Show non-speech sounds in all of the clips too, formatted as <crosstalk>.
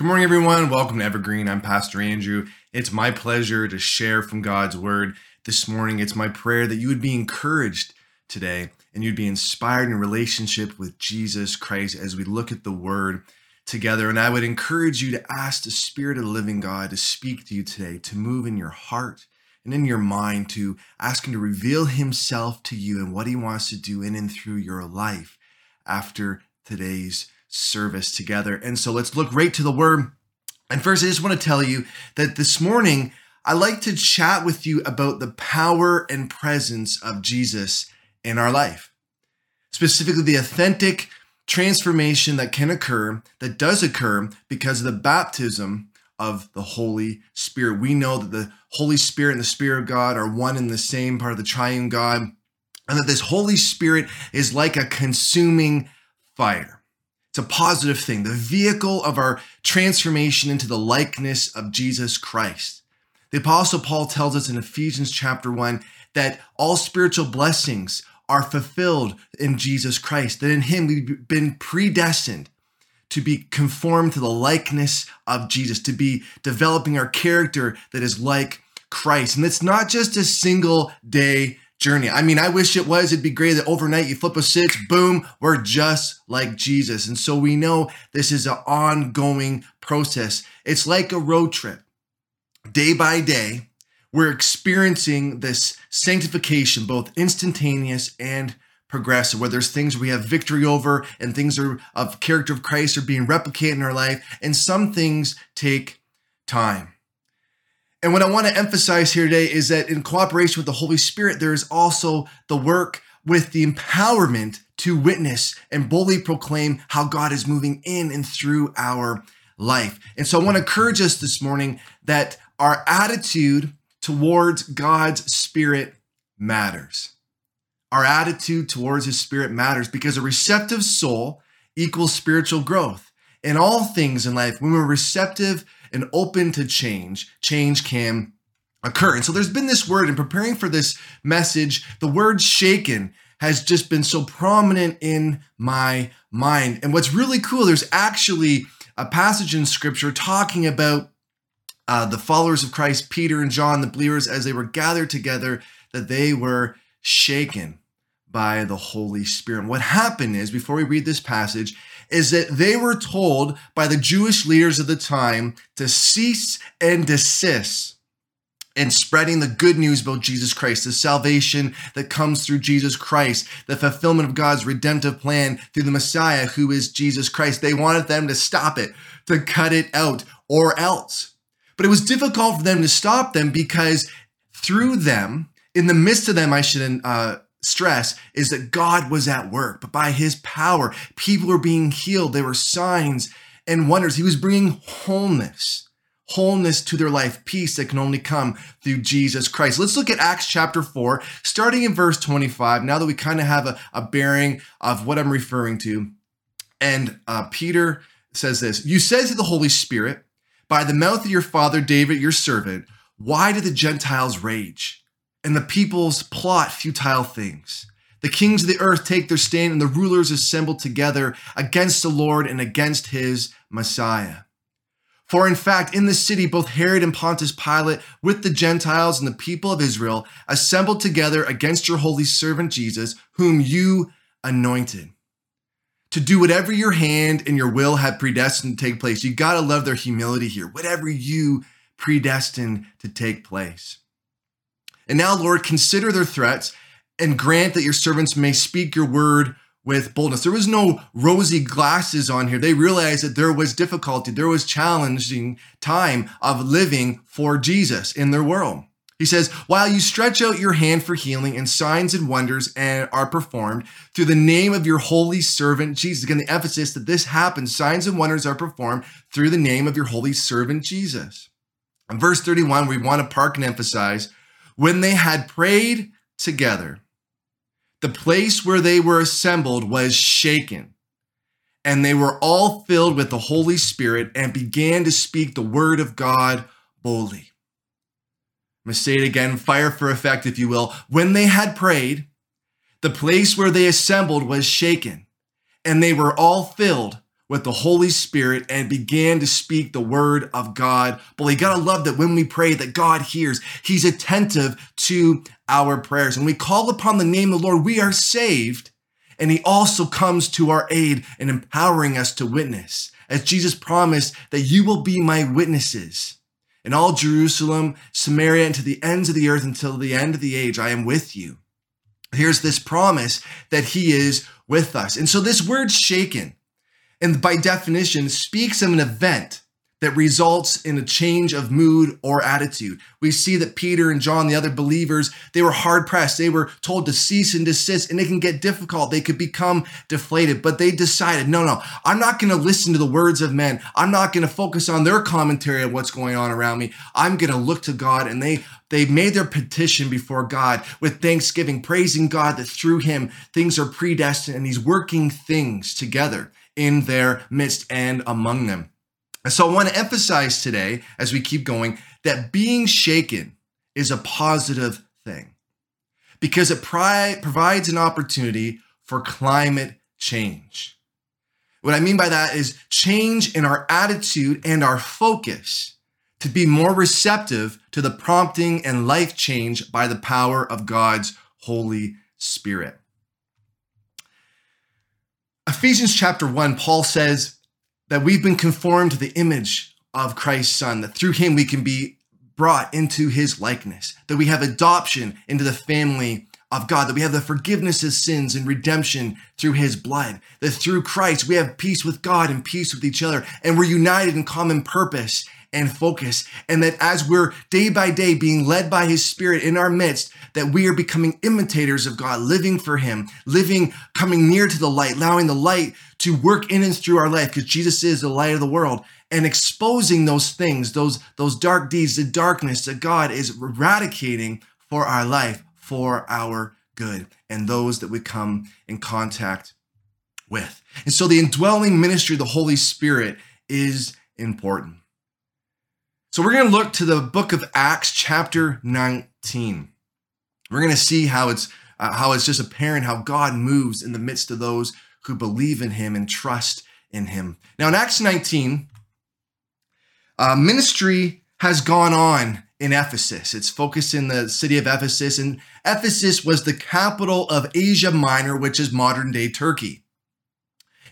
Good morning, everyone. Welcome to Evergreen. I'm Pastor Andrew. It's my pleasure to share from God's Word this morning. It's my prayer that you would be encouraged today and you'd be inspired in relationship with Jesus Christ as we look at the Word together. And I would encourage you to ask the Spirit of the living God to speak to you today, to move in your heart and in your mind, to ask Him to reveal Himself to you and what He wants to do in and through your life after today's service together. And so let's look right to the word. And first, I just want to tell you that this morning, I like to chat with you about the power and presence of Jesus in our life. Specifically, the authentic transformation that can occur, that does occur because of the baptism of the Holy Spirit. We know that the Holy Spirit and the Spirit of God are one and the same part of the triune God, and that this Holy Spirit is like a consuming fire. It's a positive thing, the vehicle of our transformation into the likeness of Jesus Christ. The Apostle Paul tells us in Ephesians chapter 1 that all spiritual blessings are fulfilled in Jesus Christ, that in Him we've been predestined to be conformed to the likeness of Jesus, to be developing our character that is like Christ. And it's not just a single day journey. I mean, I wish it was. It'd be great that overnight you flip a switch, boom, we're just like Jesus. And so we know this is an ongoing process. It's like a road trip. Day by day, we're experiencing this sanctification, both instantaneous and progressive, where there's things we have victory over and things are of character of Christ are being replicated in our life. And some things take time. And what I want to emphasize here today is that in cooperation with the Holy Spirit, there is also the work with the empowerment to witness and boldly proclaim how God is moving in and through our life. And so I want to encourage us this morning that our attitude towards God's Spirit matters. Our attitude towards His Spirit matters because a receptive soul equals spiritual growth. In all things in life, when we're receptive and open to change, change can occur. And so there's been this word in preparing for this message, the word shaken has just been so prominent in my mind. And what's really cool, there's actually a passage in scripture talking about uh, the followers of Christ, Peter and John, the believers, as they were gathered together, that they were shaken by the Holy Spirit. And what happened is, before we read this passage, is that they were told by the Jewish leaders of the time to cease and desist in spreading the good news about Jesus Christ, the salvation that comes through Jesus Christ, the fulfillment of God's redemptive plan through the Messiah, who is Jesus Christ. They wanted them to stop it, to cut it out, or else. But it was difficult for them to stop them because through them, in the midst of them, I should uh, stress is that God was at work, but by his power, people were being healed. There were signs and wonders. He was bringing wholeness, wholeness to their life, peace that can only come through Jesus Christ. Let's look at Acts chapter 4, starting in verse 25, now that we kind of have a, a bearing of what I'm referring to. And uh, Peter says this You said to the Holy Spirit, by the mouth of your father David, your servant, why do the Gentiles rage? And the peoples plot futile things. The kings of the earth take their stand, and the rulers assemble together against the Lord and against his Messiah. For in fact, in the city, both Herod and Pontius Pilate, with the Gentiles and the people of Israel, assembled together against your holy servant Jesus, whom you anointed. To do whatever your hand and your will had predestined to take place. You got to love their humility here. Whatever you predestined to take place. And now, Lord, consider their threats and grant that your servants may speak your word with boldness. There was no rosy glasses on here. They realized that there was difficulty, there was challenging time of living for Jesus in their world. He says, while you stretch out your hand for healing and signs and wonders are performed through the name of your holy servant Jesus. Again, the emphasis that this happens, signs and wonders are performed through the name of your holy servant Jesus. In verse 31, we want to park and emphasize when they had prayed together, the place where they were assembled was shaken, and they were all filled with the Holy Spirit and began to speak the word of God boldly. I'm going to say it again, fire for effect, if you will. When they had prayed, the place where they assembled was shaken, and they were all filled with the Holy Spirit and began to speak the word of God. But we gotta love that when we pray that God hears, he's attentive to our prayers. And we call upon the name of the Lord, we are saved. And he also comes to our aid in empowering us to witness. As Jesus promised that you will be my witnesses in all Jerusalem, Samaria, and to the ends of the earth until the end of the age, I am with you. Here's this promise that he is with us. And so this word shaken, and by definition speaks of an event that results in a change of mood or attitude. We see that Peter and John, the other believers, they were hard pressed. They were told to cease and desist, and it can get difficult. They could become deflated, but they decided, no, no, I'm not going to listen to the words of men. I'm not going to focus on their commentary of what's going on around me. I'm going to look to God. And they, they made their petition before God with thanksgiving, praising God that through him things are predestined and he's working things together in their midst and among them. And so I want to emphasize today, as we keep going, that being shaken is a positive thing because it pri- provides an opportunity for climate change. What I mean by that is change in our attitude and our focus to be more receptive to the prompting and life change by the power of God's Holy Spirit. Ephesians chapter 1, Paul says that we've been conformed to the image of Christ's Son, that through him we can be brought into his likeness, that we have adoption into the family of God, that we have the forgiveness of sins and redemption through his blood, that through Christ we have peace with God and peace with each other, and we're united in common purpose and focus. And that as we're day by day being led by his spirit in our midst, that we are becoming imitators of God, living for him, living, coming near to the light, allowing the light to work in and through our life because Jesus is the light of the world and exposing those things, those, those dark deeds, the darkness that God is eradicating for our life, for our good, and those that we come in contact with. And so the indwelling ministry of the Holy Spirit is important. So we're going to look to the book of Acts, chapter 19. We're going to see how it's uh, how it's just apparent how God moves in the midst of those who believe in Him and trust in Him. Now, in Acts 19, uh, ministry has gone on in Ephesus. It's focused in the city of Ephesus, and Ephesus was the capital of Asia Minor, which is modern day Turkey.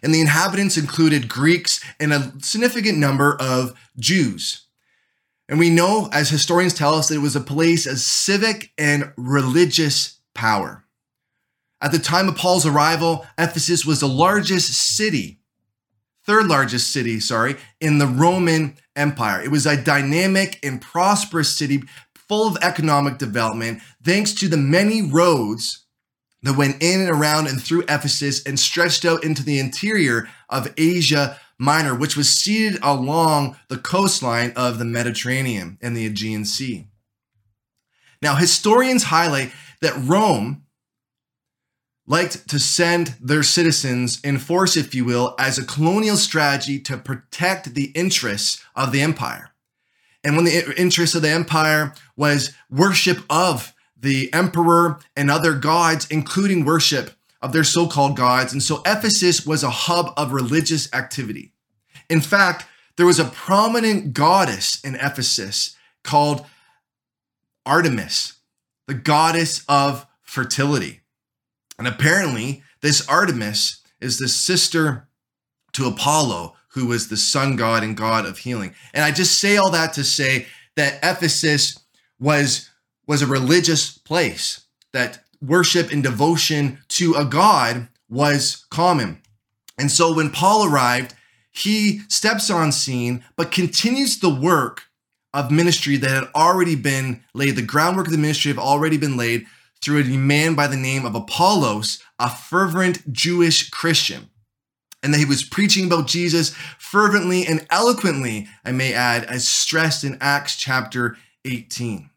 And the inhabitants included Greeks and a significant number of Jews. And we know, as historians tell us, that it was a place of civic and religious power. At the time of Paul's arrival, Ephesus was the largest city, third largest city, sorry, in the Roman Empire. It was a dynamic and prosperous city full of economic development, thanks to the many roads that went in and around and through Ephesus and stretched out into the interior of Asia Minor, which was seated along the coastline of the Mediterranean and the Aegean Sea. Now, historians highlight that Rome liked to send their citizens in force, if you will, as a colonial strategy to protect the interests of the empire. And when the interest of the empire was worship of the emperor and other gods, including worship of their so called gods. And so Ephesus was a hub of religious activity. In fact, there was a prominent goddess in Ephesus called Artemis, the goddess of fertility. And apparently, this Artemis is the sister to Apollo, who was the sun god and god of healing. And I just say all that to say that Ephesus was, was a religious place, that worship and devotion to a god was common. And so when Paul arrived, he steps on scene, but continues the work of ministry that had already been laid. The groundwork of the ministry had already been laid through a man by the name of Apollos, a fervent Jewish Christian. And that he was preaching about Jesus fervently and eloquently, I may add, as stressed in Acts chapter 18.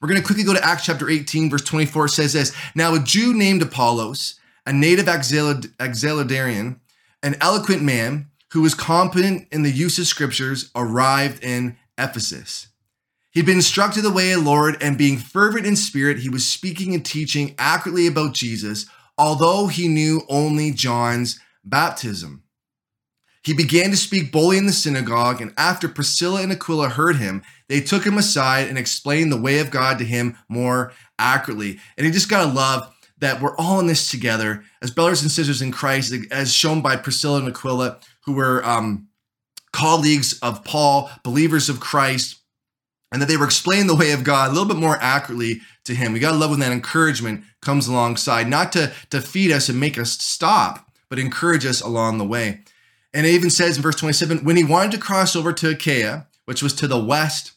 We're going to quickly go to Acts chapter 18, verse 24. It says this Now, a Jew named Apollos, a native Alexandrian, an eloquent man who was competent in the use of scriptures, arrived in Ephesus. He'd been instructed the way of the Lord, and being fervent in spirit, he was speaking and teaching accurately about Jesus, although he knew only John's baptism. He began to speak boldly in the synagogue, and after Priscilla and Aquila heard him, they took him aside and explained the way of God to him more accurately. And you just gotta love that we're all in this together as brothers and sisters in Christ, as shown by Priscilla and Aquila, who were um, colleagues of Paul, believers of Christ, and that they were explaining the way of God a little bit more accurately to him. We gotta love when that encouragement comes alongside, not to, to feed us and make us stop, but encourage us along the way. And it even says in verse 27 when he wanted to cross over to Achaia, which was to the west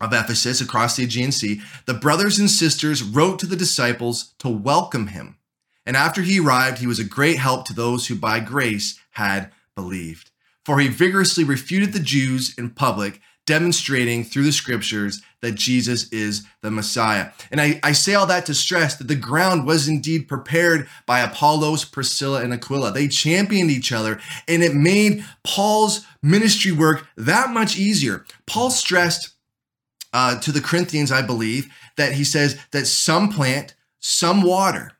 of Ephesus across the Aegean Sea, the brothers and sisters wrote to the disciples to welcome him. And after he arrived, he was a great help to those who by grace had believed. For he vigorously refuted the Jews in public, demonstrating through the scriptures that Jesus is the Messiah. And I, I say all that to stress that the ground was indeed prepared by Apollos, Priscilla, and Aquila. They championed each other, and it made Paul's ministry work that much easier. Paul stressed uh, to the Corinthians, I believe, that he says that some plant, some water,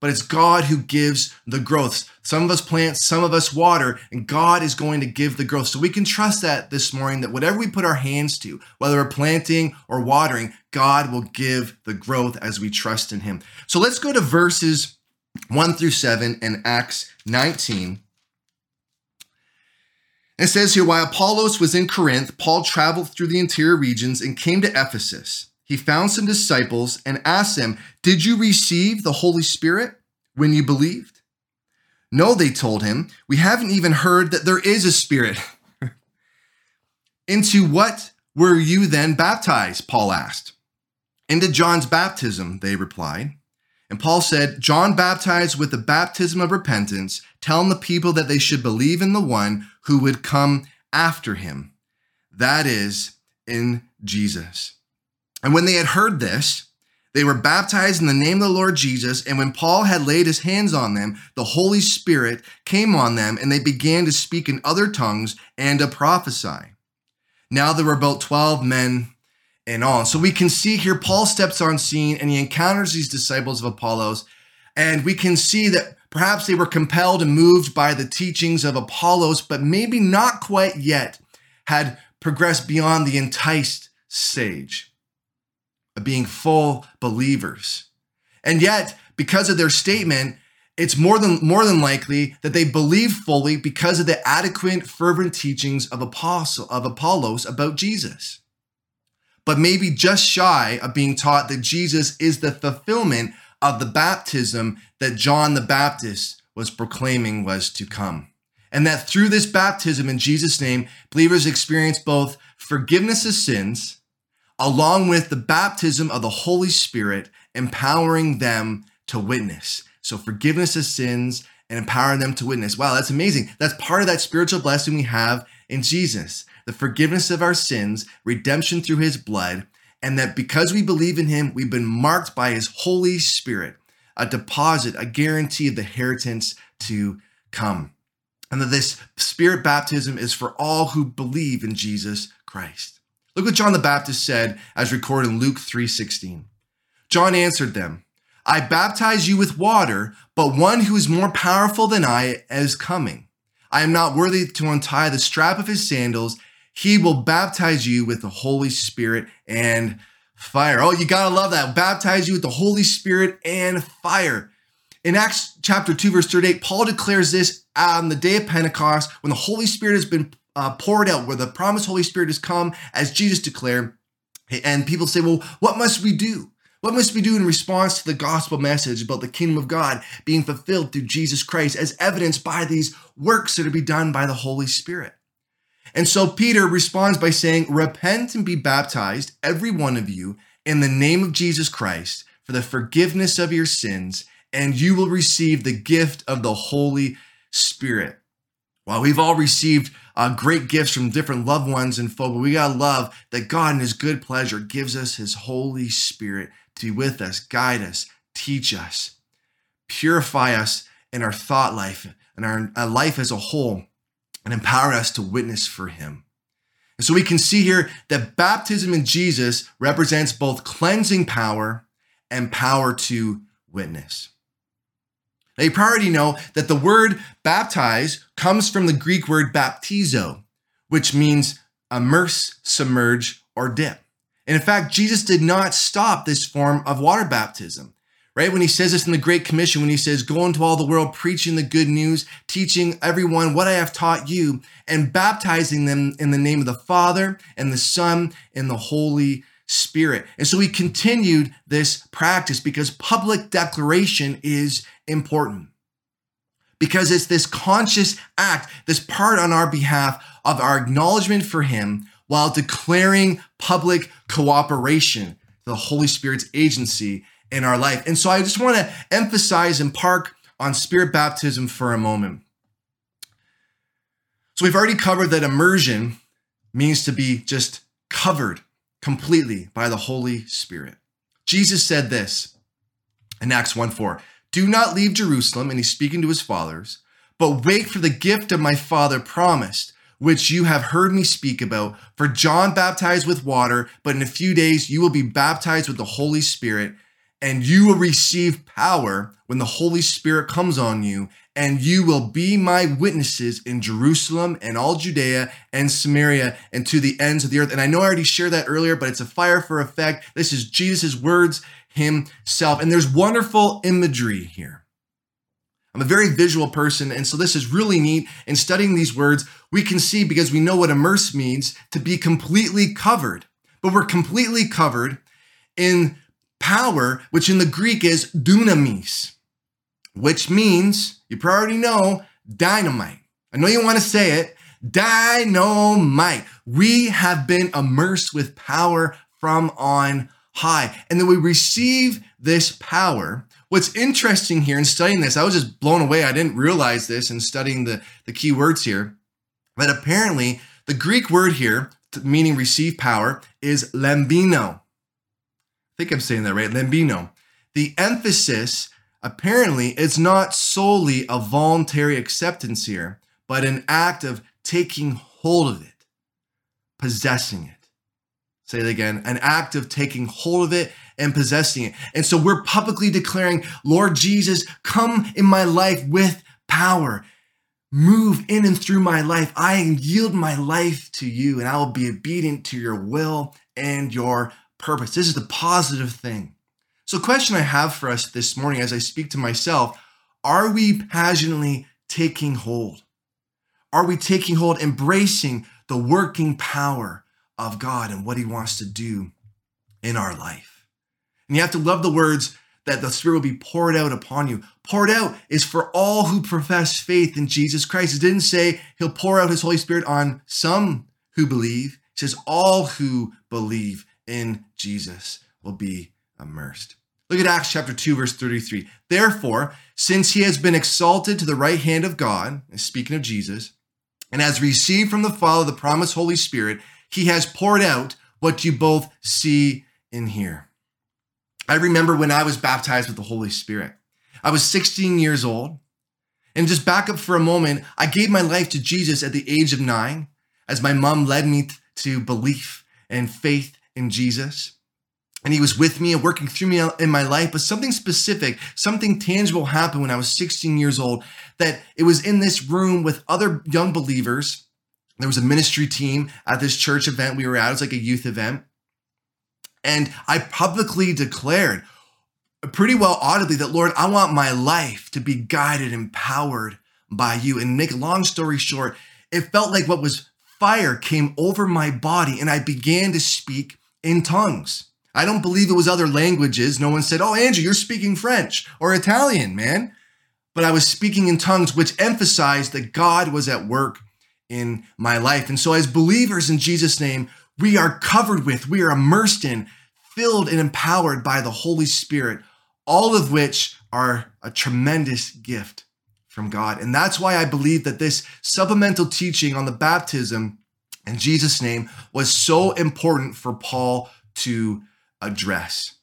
but it's God who gives the growth. Some of us plant, some of us water, and God is going to give the growth. So we can trust that this morning that whatever we put our hands to, whether we're planting or watering, God will give the growth as we trust in Him. So let's go to verses 1 through 7 in Acts 19. It says here, while Apollos was in Corinth, Paul traveled through the interior regions and came to Ephesus. He found some disciples and asked them, Did you receive the Holy Spirit when you believed? No, they told him, we haven't even heard that there is a Spirit. <laughs> Into what were you then baptized? Paul asked. Into John's baptism, they replied. And Paul said, John baptized with the baptism of repentance, telling the people that they should believe in the one who would come after him. That is, in Jesus. And when they had heard this, they were baptized in the name of the Lord Jesus. And when Paul had laid his hands on them, the Holy Spirit came on them, and they began to speak in other tongues and to prophesy. Now there were about 12 men and on. So we can see here Paul steps on scene and he encounters these disciples of Apollos. And we can see that perhaps they were compelled and moved by the teachings of Apollos, but maybe not quite yet had progressed beyond the enticed stage of being full believers. And yet, because of their statement, it's more than more than likely that they believe fully because of the adequate, fervent teachings of apostle of Apollos about Jesus but maybe just shy of being taught that Jesus is the fulfillment of the baptism that John the Baptist was proclaiming was to come. And that through this baptism in Jesus' name, believers experience both forgiveness of sins along with the baptism of the Holy Spirit, empowering them to witness. So, forgiveness of sins and empowering them to witness. Wow, that's amazing. That's part of that spiritual blessing we have in Jesus the forgiveness of our sins, redemption through his blood, and that because we believe in him, we've been marked by his Holy Spirit, a deposit, a guarantee of the inheritance to come. And that this spirit baptism is for all who believe in Jesus Christ. Look what John the Baptist said as recorded in Luke 3:16. John answered them, I baptize you with water, but one who is more powerful than I is coming. I am not worthy to untie the strap of his sandals. He will baptize you with the Holy Spirit and fire. Oh, you gotta love that. Baptize you with the Holy Spirit and fire. In Acts chapter 2, verse 38, Paul declares this on the day of Pentecost when the Holy Spirit has been uh, poured out, where the promised Holy Spirit has come, as Jesus declared. And people say, well, what must we do? What must we do in response to the gospel message about the kingdom of God being fulfilled through Jesus Christ, as evidenced by these works that are to be done by the Holy Spirit? And so Peter responds by saying, Repent and be baptized, every one of you, in the name of Jesus Christ for the forgiveness of your sins, and you will receive the gift of the Holy Spirit. While we've all received uh, great gifts from different loved ones and folk, but we gotta love that God in His good pleasure gives us His Holy Spirit to be with us, guide us, teach us, purify us in our thought life and our, our life as a whole and empower us to witness for him. And so we can see here that baptism in Jesus represents both cleansing power and power to witness. Now, you already know that the word baptize comes from the Greek word baptizo, which means immerse, submerge, or dip. And in fact, Jesus did not stop this form of water baptism right? When he says this in the Great Commission, when he says, Go into all the world preaching the good news, teaching everyone what I have taught you, and baptizing them in the name of the Father and the Son and the Holy Spirit. And so he continued this practice because public declaration is important. Because it's this conscious act, this part on our behalf of our acknowledgement for him while declaring public cooperation to the Holy Spirit's agency in our life. And so I just want to emphasize and park on spirit baptism for a moment. So we've already covered that immersion means to be just covered completely by the Holy Spirit. Jesus said this in Acts 1 4 Do not leave Jerusalem, and he's speaking to his fathers, but wait for the gift of my Father promised, which you have heard me speak about. For John baptized with water, but in a few days you will be baptized with the Holy Spirit and you will receive power when the Holy Spirit comes on you, and you will be my witnesses in Jerusalem and all Judea and Samaria and to the ends of the earth. And I know I already shared that earlier, but it's a fire for effect. This is Jesus' words himself. And there's wonderful imagery here. I'm a very visual person, and so this is really neat. In studying these words, we can see because we know what immerse means to be completely covered. But we're completely covered in power, which in the Greek is dunamis, which means, you probably know, dynamite. I know you want to say it, dynamite. We have been immersed with power from on high. And then we receive this power. What's interesting here in studying this, I was just blown away. I didn't realize this in studying the, the key words here. But apparently, the Greek word here, meaning receive power, is lambino I think I'm saying that right, lambino. The emphasis apparently is not solely a voluntary acceptance here, but an act of taking hold of it, possessing it. Say it again an act of taking hold of it and possessing it. And so we're publicly declaring, Lord Jesus, come in my life with power. Move in and through my life. I yield my life to you, and I will be obedient to your will and your purpose. This is the positive thing. So, question I have for us this morning as I speak to myself are we passionately taking hold? Are we taking hold, embracing the working power of God and what He wants to do in our life? And you have to love the words that the Spirit will be poured out upon you. Poured out is for all who profess faith in Jesus Christ. It didn't say He'll pour out His Holy Spirit on some who believe, it says all who believe in Jesus will be immersed. Look at Acts chapter 2, verse 33. Therefore, since he has been exalted to the right hand of God, speaking of Jesus, and has received from the Father the promised Holy Spirit, he has poured out what you both see and hear. I remember when I was baptized with the Holy Spirit. I was 16 years old. And just back up for a moment, I gave my life to Jesus at the age of nine as my mom led me to belief and faith in Jesus. And he was with me and working through me in my life. But something specific, something tangible happened when I was 16 years old that it was in this room with other young believers. There was a ministry team at this church event we were at. It was like a youth event. And I publicly declared, pretty well audibly, that Lord, I want my life to be guided, empowered by you. And make long story short, it felt like what was fire came over my body and I began to speak in tongues. I don't believe it was other languages. No one said, Oh, Andrew, you're speaking French or Italian, man. But I was speaking in tongues, which emphasized that God was at work in my life. And so, as believers in Jesus' name, we are covered with, we are immersed in, filled and empowered by the Holy Spirit, all of which are a tremendous gift from God. And that's why I believe that this supplemental teaching on the baptism in Jesus' name was so important for Paul to address.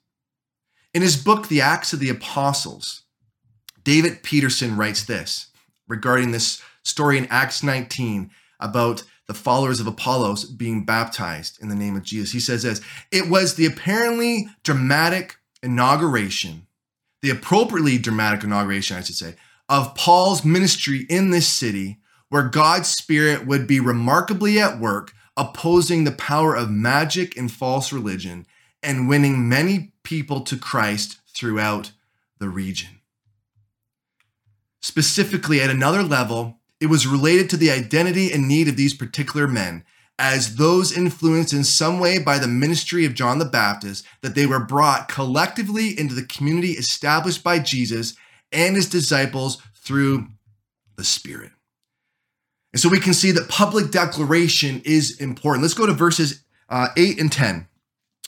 In his book, The Acts of the Apostles, David Peterson writes this regarding this story in Acts 19 about the followers of Apollos being baptized in the name of Jesus. He says this It was the apparently dramatic inauguration, the appropriately dramatic inauguration, I should say, of Paul's ministry in this city where God's Spirit would be remarkably at work opposing the power of magic and false religion and winning many people to Christ throughout the region. Specifically, at another level, it was related to the identity and need of these particular men as those influenced in some way by the ministry of John the Baptist, that they were brought collectively into the community established by Jesus and his disciples through the Spirit. And so we can see that public declaration is important. Let's go to verses uh, 8 and 10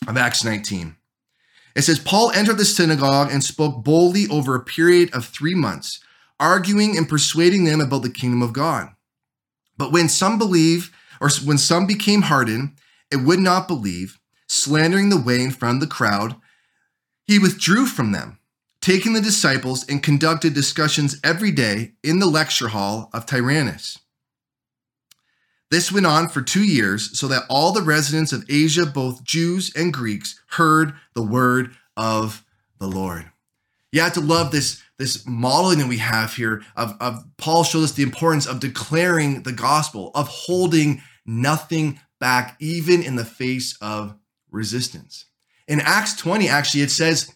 of Acts 19. It says, Paul entered the synagogue and spoke boldly over a period of three months, arguing and persuading them about the kingdom of God. But when some believe, or when some became hardened and would not believe, slandering the way in front of the crowd, he withdrew from them, taking the disciples and conducted discussions every day in the lecture hall of Tyrannus. This went on for two years, so that all the residents of Asia, both Jews and Greeks, heard the word of the Lord. You have to love this, this modeling that we have here of, of Paul shows us the importance of declaring the gospel, of holding nothing back, even in the face of resistance. In Acts 20, actually, it says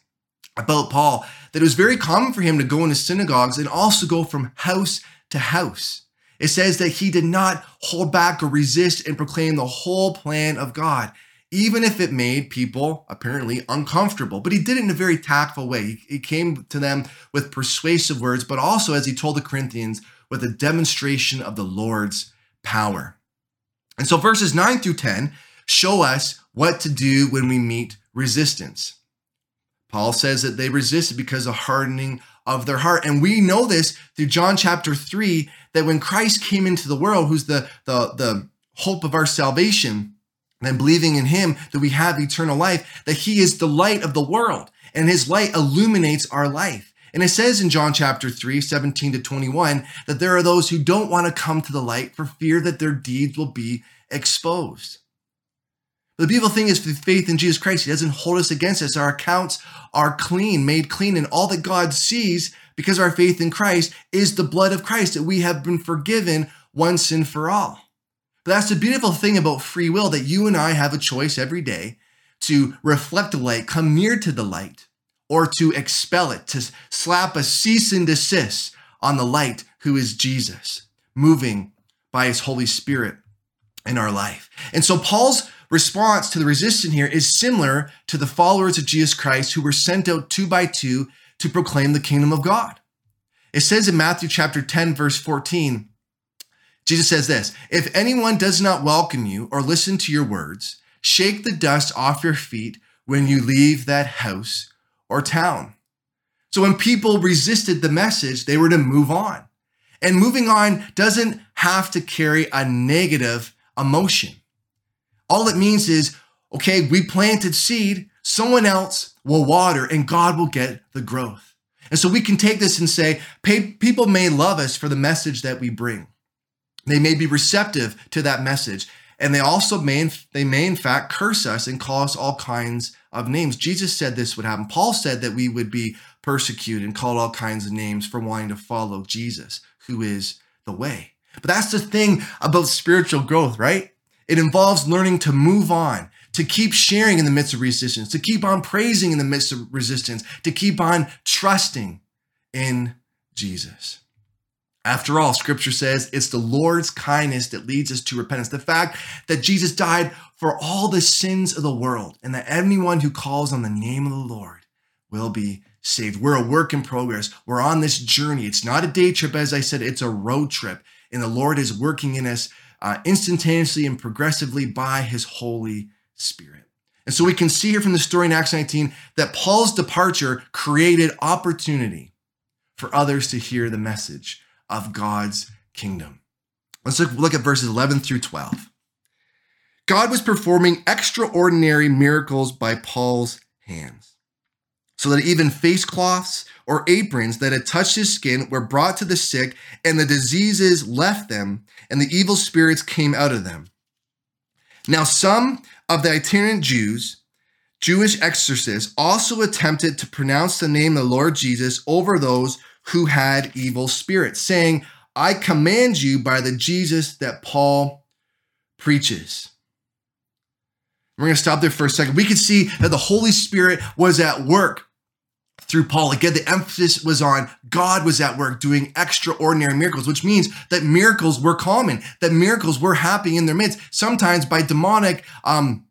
about Paul that it was very common for him to go into synagogues and also go from house to house. It says that he did not hold back or resist and proclaim the whole plan of God, even if it made people apparently uncomfortable. But he did it in a very tactful way. He came to them with persuasive words, but also, as he told the Corinthians, with a demonstration of the Lord's power. And so verses 9 through 10 show us what to do when we meet resistance. Paul says that they resisted because of hardening of their heart. And we know this through John chapter 3 that when Christ came into the world, who's the, the, the hope of our salvation, and believing in him that we have eternal life, that he is the light of the world and his light illuminates our life. And it says in John chapter 3, 17 to 21, that there are those who don't want to come to the light for fear that their deeds will be exposed. But The beautiful thing is, through faith in Jesus Christ, He doesn't hold us against us. Our accounts are clean, made clean, and all that God sees because our faith in Christ is the blood of Christ that we have been forgiven once and for all. But that's the beautiful thing about free will that you and I have a choice every day to reflect the light, come near to the light, or to expel it, to slap a cease and desist on the light who is Jesus, moving by his Holy Spirit in our life. And so Paul's response to the resistance here is similar to the followers of Jesus Christ who were sent out two by two to proclaim the kingdom of God. It says in Matthew chapter 10, verse 14, Jesus says this If anyone does not welcome you or listen to your words, shake the dust off your feet when you leave that house or town. So when people resisted the message, they were to move on. And moving on doesn't have to carry a negative emotion. All it means is, okay, we planted seed, someone else will water, and God will get the growth. And so we can take this and say, people may love us for the message that we bring. They may be receptive to that message. And they also may, they may in fact curse us and call us all kinds of names. Jesus said this would happen. Paul said that we would be persecuted and called all kinds of names for wanting to follow Jesus, who is the way. But that's the thing about spiritual growth, right? It involves learning to move on, to keep sharing in the midst of resistance, to keep on praising in the midst of resistance, to keep on trusting in Jesus. After all, scripture says it's the Lord's kindness that leads us to repentance. The fact that Jesus died for all the sins of the world and that anyone who calls on the name of the Lord will be saved. We're a work in progress. We're on this journey. It's not a day trip, as I said, it's a road trip. And the Lord is working in us uh, instantaneously and progressively by his Holy Spirit. And so we can see here from the story in Acts 19 that Paul's departure created opportunity for others to hear the message of God's kingdom. Let's look, look at verses 11 through 12. God was performing extraordinary miracles by Paul's hands, so that even face cloths or aprons that had touched his skin were brought to the sick, and the diseases left them, and the evil spirits came out of them. Now, some of the itinerant Jews Jewish exorcists also attempted to pronounce the name of the Lord Jesus over those who had evil spirits, saying, I command you by the Jesus that Paul preaches. We're going to stop there for a second. We can see that the Holy Spirit was at work through Paul. Again, the emphasis was on God was at work doing extraordinary miracles, which means that miracles were common, that miracles were happening in their midst, sometimes by demonic um,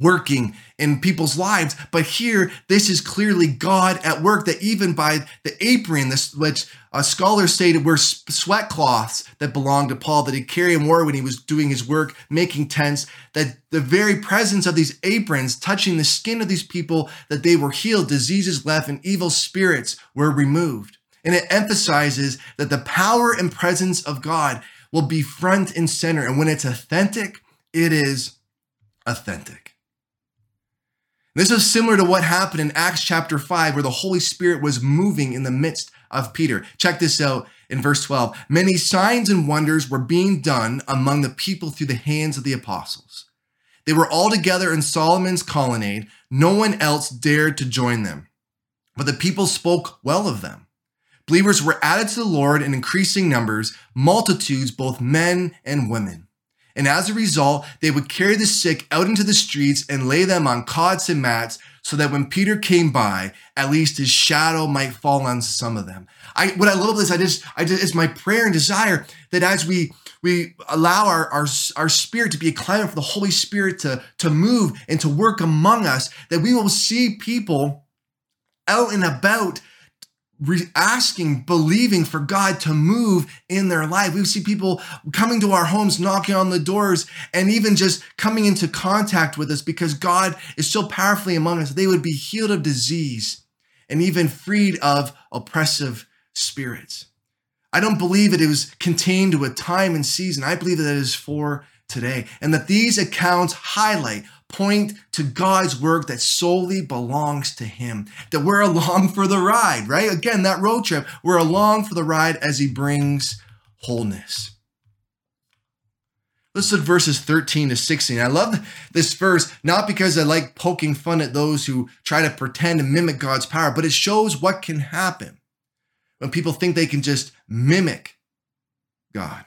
working in people's lives. But here, this is clearly God at work, that even by the apron, this, which uh, scholars stated were sweat cloths that belonged to Paul that he carried and wore when he was doing his work, making tents, that the very presence of these aprons touching the skin of these people, that they were healed, diseases left, and evil spirits were removed. And it emphasizes that the power and presence of God will be front and center. And when it's authentic, it is authentic. This is similar to what happened in Acts chapter 5, where the Holy Spirit was moving in the midst of Peter. Check this out in verse 12. Many signs and wonders were being done among the people through the hands of the apostles. They were all together in Solomon's colonnade. No one else dared to join them, but the people spoke well of them. Believers were added to the Lord in increasing numbers, multitudes, both men and women. And as a result, they would carry the sick out into the streets and lay them on cots and mats so that when Peter came by, at least his shadow might fall on some of them. I, what I love is I just, I just, it's my prayer and desire that as we, we allow our, our, our spirit to be a climate for the Holy Spirit to, to move and to work among us, that we will see people out and about re- asking, believing for God to move in their life. We see people coming to our homes, knocking on the doors, and even just coming into contact with us because God is so powerfully among us. They would be healed of disease and even freed of oppressive spirits. I don't believe that it was contained to a time and season. I believe that it is for today. And that these accounts highlight point to God's work that solely belongs to Him. That we're along <laughs> for the ride, right? Again, that road trip, we're along for the ride as He brings wholeness. Let's look verses 13 to 16. I love this verse, not because I like poking fun at those who try to pretend and mimic God's power, but it shows what can happen when people think they can just mimic God.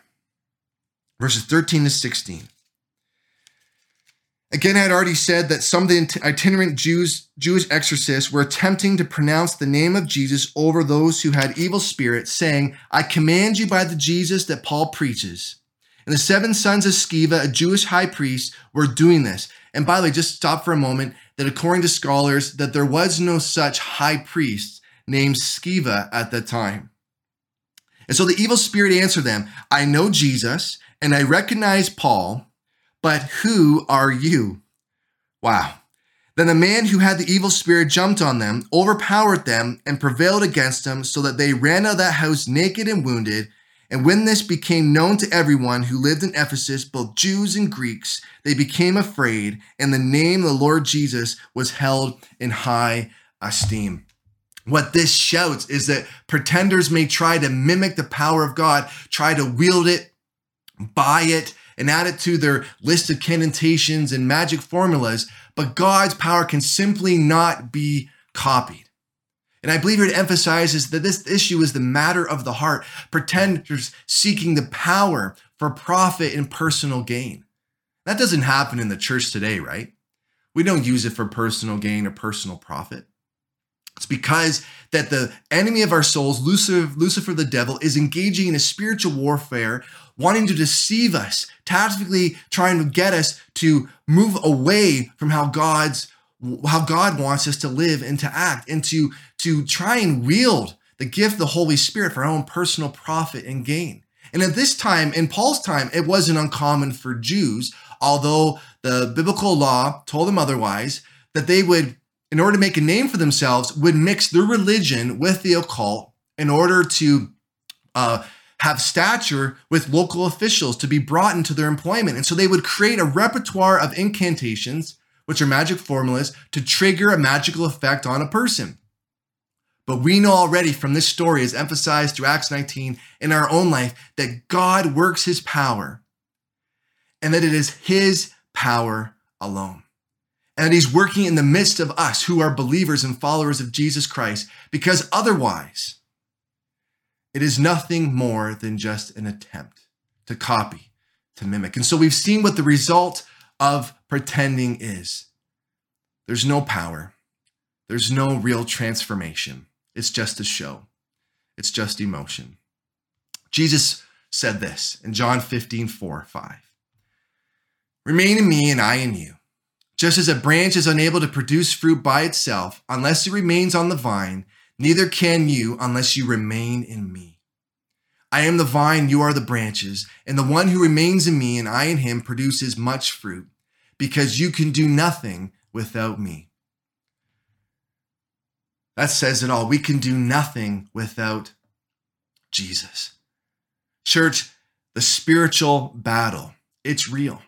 Verses 13 to 16. Again, I had already said that some of the itinerant Jews, Jewish exorcists were attempting to pronounce the name of Jesus over those who had evil spirits, saying, I command you by the Jesus that Paul preaches. And the seven sons of Sceva, a Jewish high priest, were doing this. And by the way, just stop for a moment, that according to scholars, that there was no such high priest named Sceva at that time. And so the evil spirit answered them, I know Jesus, and I recognize Paul, but who are you? Wow. Then the man who had the evil spirit jumped on them, overpowered them, and prevailed against them, so that they ran out of that house naked and wounded. And when this became known to everyone who lived in Ephesus, both Jews and Greeks, they became afraid, and the name of the Lord Jesus was held in high esteem. What this shouts is that pretenders may try to mimic the power of God, try to wield it, buy it, and add it to their list of cantations and magic formulas, but God's power can simply not be copied. And I believe it emphasizes that this issue is the matter of the heart, pretenders seeking the power for profit and personal gain. That doesn't happen in the church today, right? We don't use it for personal gain or personal profit. It's because that the enemy of our souls, Lucifer, Lucifer the devil, is engaging in a spiritual warfare, wanting to deceive us, tactically trying to get us to move away from how God's how God wants us to live and to act, and to, to try and wield the gift of the Holy Spirit for our own personal profit and gain. And at this time, in Paul's time, it wasn't uncommon for Jews, although the biblical law told them otherwise, that they would in order to make a name for themselves, would mix their religion with the occult in order to uh, have stature with local officials to be brought into their employment. And so they would create a repertoire of incantations, which are magic formulas, to trigger a magical effect on a person. But we know already from this story, as emphasized through Acts 19 in our own life, that God works his power and that it is his power alone. and he's working in the midst of us who are believers and followers of Jesus Christ, because otherwise, it is nothing more than just an attempt to copy, to mimic. And so we've seen what the result of pretending is there's no power, there's no real transformation. It's just a show, it's just emotion. Jesus said this in John 15, 4, 5. Remain in me and I in you. Just as a branch is unable to produce fruit by itself unless it remains on the vine, neither can you unless you remain in me. I am the vine, you are the branches, and the one who remains in me and I in him produces much fruit, because you can do nothing without me. That says it all. We can do nothing without Jesus. Church, the spiritual battle, it's real.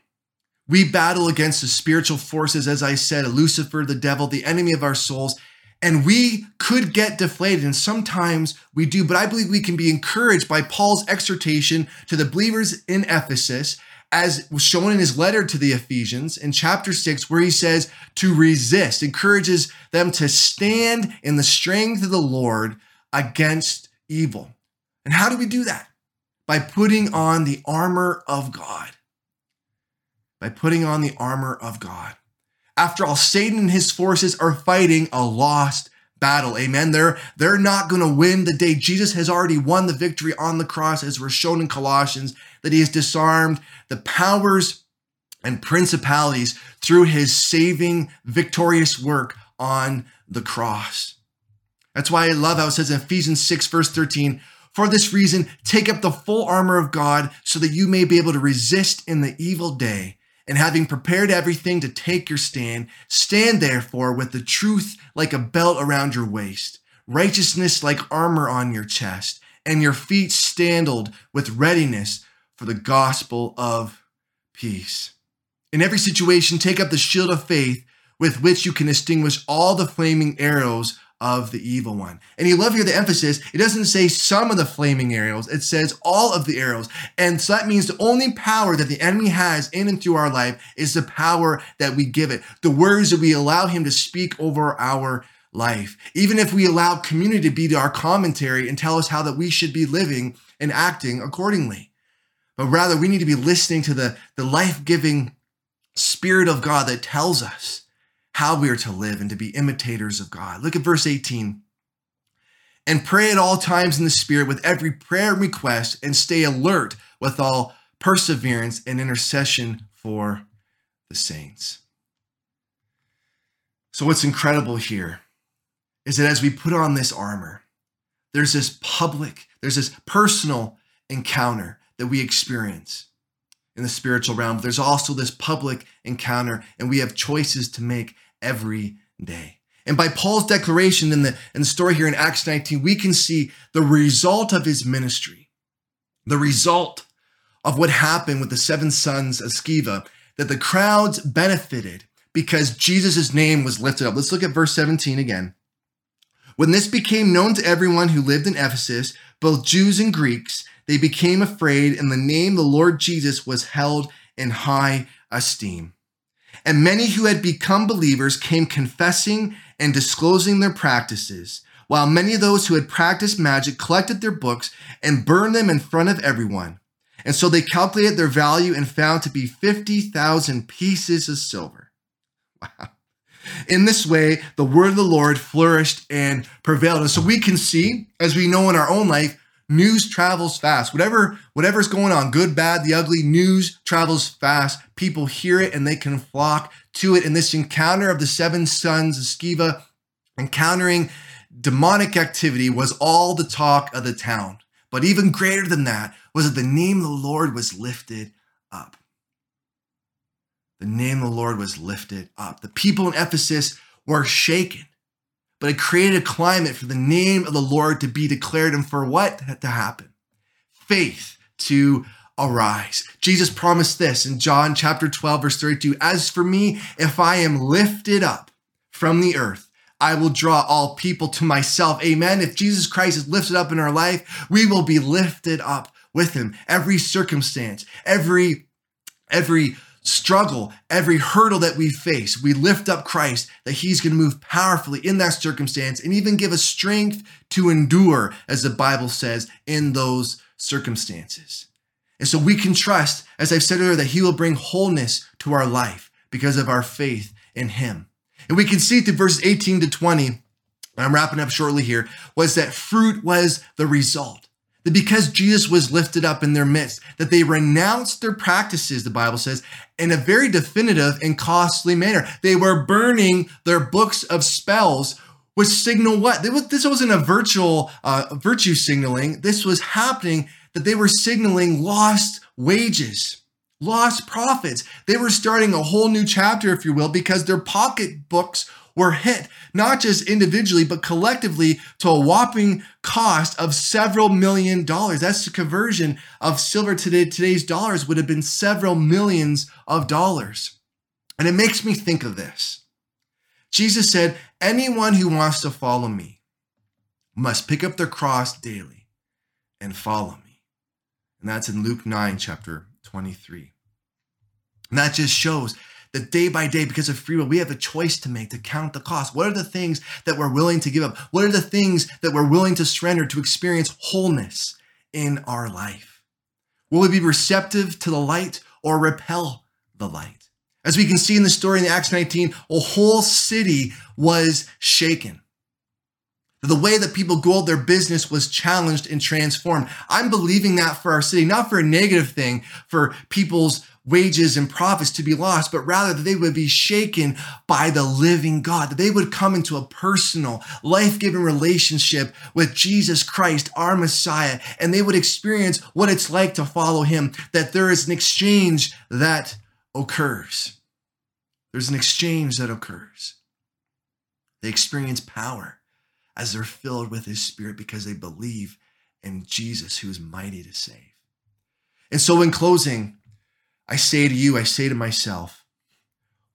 We battle against the spiritual forces, as I said, Lucifer, the devil, the enemy of our souls, and we could get deflated, and sometimes we do, but I believe we can be encouraged by Paul's exhortation to the believers in Ephesus, as was shown in his letter to the Ephesians in chapter 6, where he says to resist, encourages them to stand in the strength of the Lord against evil. And how do we do that? By putting on the armor of God. By putting on the armor of God. After all, Satan and his forces are fighting a lost battle. Amen. They're, they're not going to win the day. Jesus has already won the victory on the cross, as we're shown in Colossians, that he has disarmed the powers and principalities through his saving, victorious work on the cross. That's why I love how it says in Ephesians 6, verse 13, for this reason, take up the full armor of God so that you may be able to resist in the evil day and having prepared everything to take your stand, stand therefore with the truth like a belt around your waist, righteousness like armor on your chest, and your feet standaled with readiness for the gospel of peace. In every situation, take up the shield of faith with which you can extinguish all the flaming arrows of the evil one. And you love here the emphasis. It doesn't say some of the flaming arrows, it says all of the arrows. And so that means the only power that the enemy has in and through our life is the power that we give it, the words that we allow him to speak over our life. Even if we allow community to be our commentary and tell us how that we should be living and acting accordingly. But rather, we need to be listening to the, the life giving Spirit of God that tells us how we are to live and to be imitators of God. Look at verse 18. And pray at all times in the Spirit with every prayer and request, and stay alert with all perseverance and intercession for the saints. So, what's incredible here is that as we put on this armor, there's this public, there's this personal encounter that we experience in the spiritual realm. There's also this public encounter, and we have choices to make every day. And by Paul's declaration in the, in the story here in Acts 19, we can see the result of his ministry, the result of what happened with the seven sons of Sceva, that the crowds benefited because Jesus' name was lifted up. Let's look at verse 17 again. When this became known to everyone who lived in Ephesus, both Jews and Greeks, they became afraid, and the name the Lord Jesus was held in high esteem. And many who had become believers came confessing and disclosing their practices, while many of those who had practiced magic collected their books and burned them in front of everyone. And so they calculated their value and found to be 50,000 pieces of silver. Wow. In this way, the word of the Lord flourished and prevailed. And so we can see, as we know in our own life, news travels fast. Whatever whatever's going on, good, bad, the ugly, news travels fast. People hear it and they can flock to it. And this encounter of the seven sons of Sceva encountering demonic activity was all the talk of the town. But even greater than that was that the name of the Lord was lifted up. The name of the Lord was lifted up. The people in Ephesus were shaken but it created a climate for the name of the Lord to be declared and for what to happen? Faith to arise. Jesus promised this in John chapter 12, verse 32 As for me, if I am lifted up from the earth, I will draw all people to myself. Amen. If Jesus Christ is lifted up in our life, we will be lifted up with him. Every circumstance, every every struggle, every hurdle that we face, we lift up Christ, that He's going to move powerfully in that circumstance and even give us strength to endure, as the Bible says, in those circumstances. And so we can trust, as I've said earlier, that He will bring wholeness to our life because of our faith in Him. And we can see through verses 18 to 20, I'm wrapping up shortly here, was that fruit was the result. That because Jesus was lifted up in their midst, that they renounced their practices, the Bible says, in a very definitive and costly manner. They were burning their books of spells, which signal what? This wasn't a virtual uh, virtue signaling. This was happening that they were signaling lost wages, lost profits. They were starting a whole new chapter, if you will, because their pocketbooks were hit, not just individually, but collectively to a whopping cost of several million dollars. That's the conversion of silver today. Today's dollars would have been several millions of dollars. And it makes me think of this. Jesus said, Anyone who wants to follow me must pick up their cross daily and follow me. And that's in Luke 9, chapter 23. And that just shows that day by day, because of free will, we have a choice to make to count the cost. What are the things that we're willing to give up? What are the things that we're willing to surrender to experience wholeness in our life? Will we be receptive to the light or repel the light? As we can see in the story in Acts 19, a whole city was shaken. The way that people go their business was challenged and transformed. I'm believing that for our city, not for a negative thing, for people's wages and profits to be lost, but rather that they would be shaken by the living God, that they would come into a personal, life giving relationship with Jesus Christ, our Messiah, and they would experience what it's like to follow him, that there is an exchange that occurs. There's an exchange that occurs. They experience power as they're filled with his spirit because they believe in Jesus who is mighty to save. And so, in closing, I say to you, I say to myself,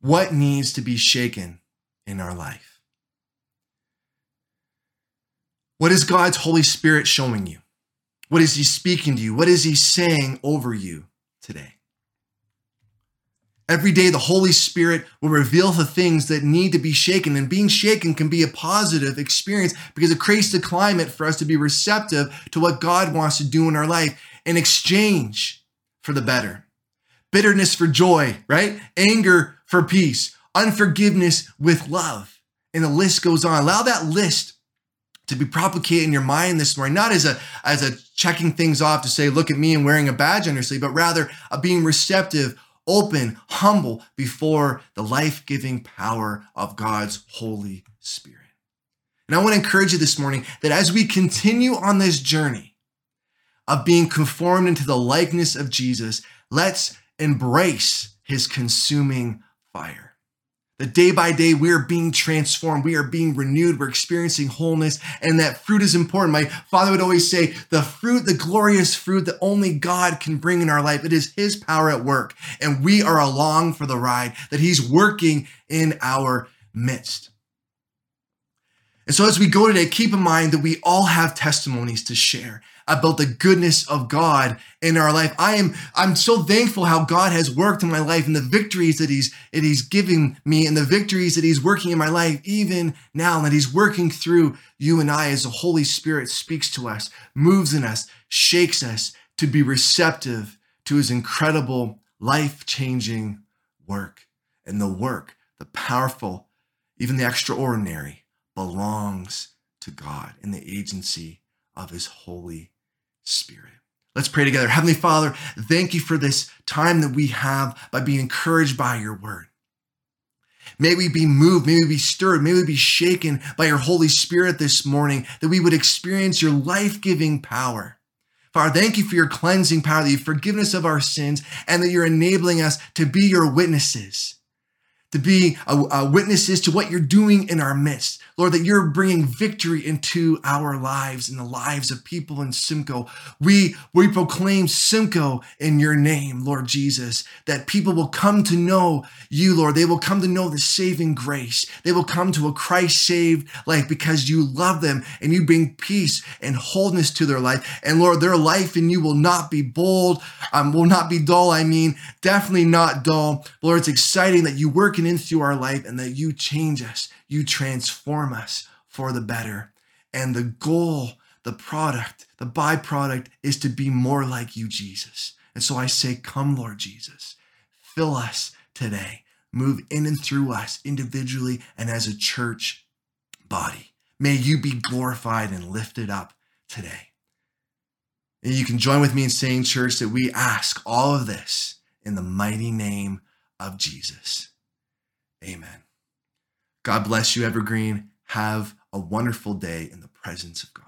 what needs to be shaken in our life? What is God's Holy Spirit showing you? What is He speaking to you? What is He saying over you today? Every day, the Holy Spirit will reveal the things that need to be shaken, and being shaken can be a positive experience because it creates the climate for us to be receptive to what God wants to do in our life in exchange for the better bitterness for joy, right? Anger for peace, unforgiveness with love. And the list goes on. Allow that list to be propagated in your mind this morning, not as a as a checking things off to say, look at me and wearing a badge on your sleeve, but rather a being receptive, open, humble before the life-giving power of God's Holy Spirit. And I want to encourage you this morning that as we continue on this journey of being conformed into the likeness of Jesus, let's embrace his consuming fire. That day by day we are being transformed, we are being renewed, we're experiencing wholeness, and that fruit is important. My father would always say, the fruit, the glorious fruit that only God can bring in our life, it is his power at work, and we are along for the ride, that he's working in our midst. And so as we go today, keep in mind that we all have testimonies to share about the goodness of God in our life. I am I'm so thankful how God has worked in my life and the victories that he's that he's giving me and the victories that he's working in my life even now and that he's working through you and I as the Holy Spirit speaks to us, moves in us, shakes us to be receptive to his incredible life-changing work. And the work, the powerful, even the extraordinary belongs to God in the agency of his Holy Spirit. Let's pray together. Heavenly Father, thank you for this time that we have by being encouraged by your word. May we be moved, may we be stirred, may we be shaken by your Holy Spirit this morning, that we would experience your life giving power. Father, thank you for your cleansing power, the forgiveness of our sins, and that you're enabling us to be your witnesses, to be a, a witnesses to what you're doing in our midst. Lord, that you're bringing victory into our lives and the lives of people in Simcoe. We, we proclaim Simcoe in your name, Lord Jesus, that people will come to know you, Lord. They will come to know the saving grace. They will come to a Christ saved life because you love them and you bring peace and wholeness to their life. And Lord, their life in you will not be bold, um, will not be dull. I mean, definitely not dull. Lord, it's exciting that you work in through our life and that you change us, you transform us for the better. And the goal, the product, the byproduct is to be more like you, Jesus. And so I say, Come, Lord Jesus, fill us today. Move in and through us individually and as a church body. May you be glorified and lifted up today. And you can join with me in saying, church, that we ask all of this in the mighty name of Jesus. Amen. God bless you, Evergreen. Have a wonderful day in the presence of God.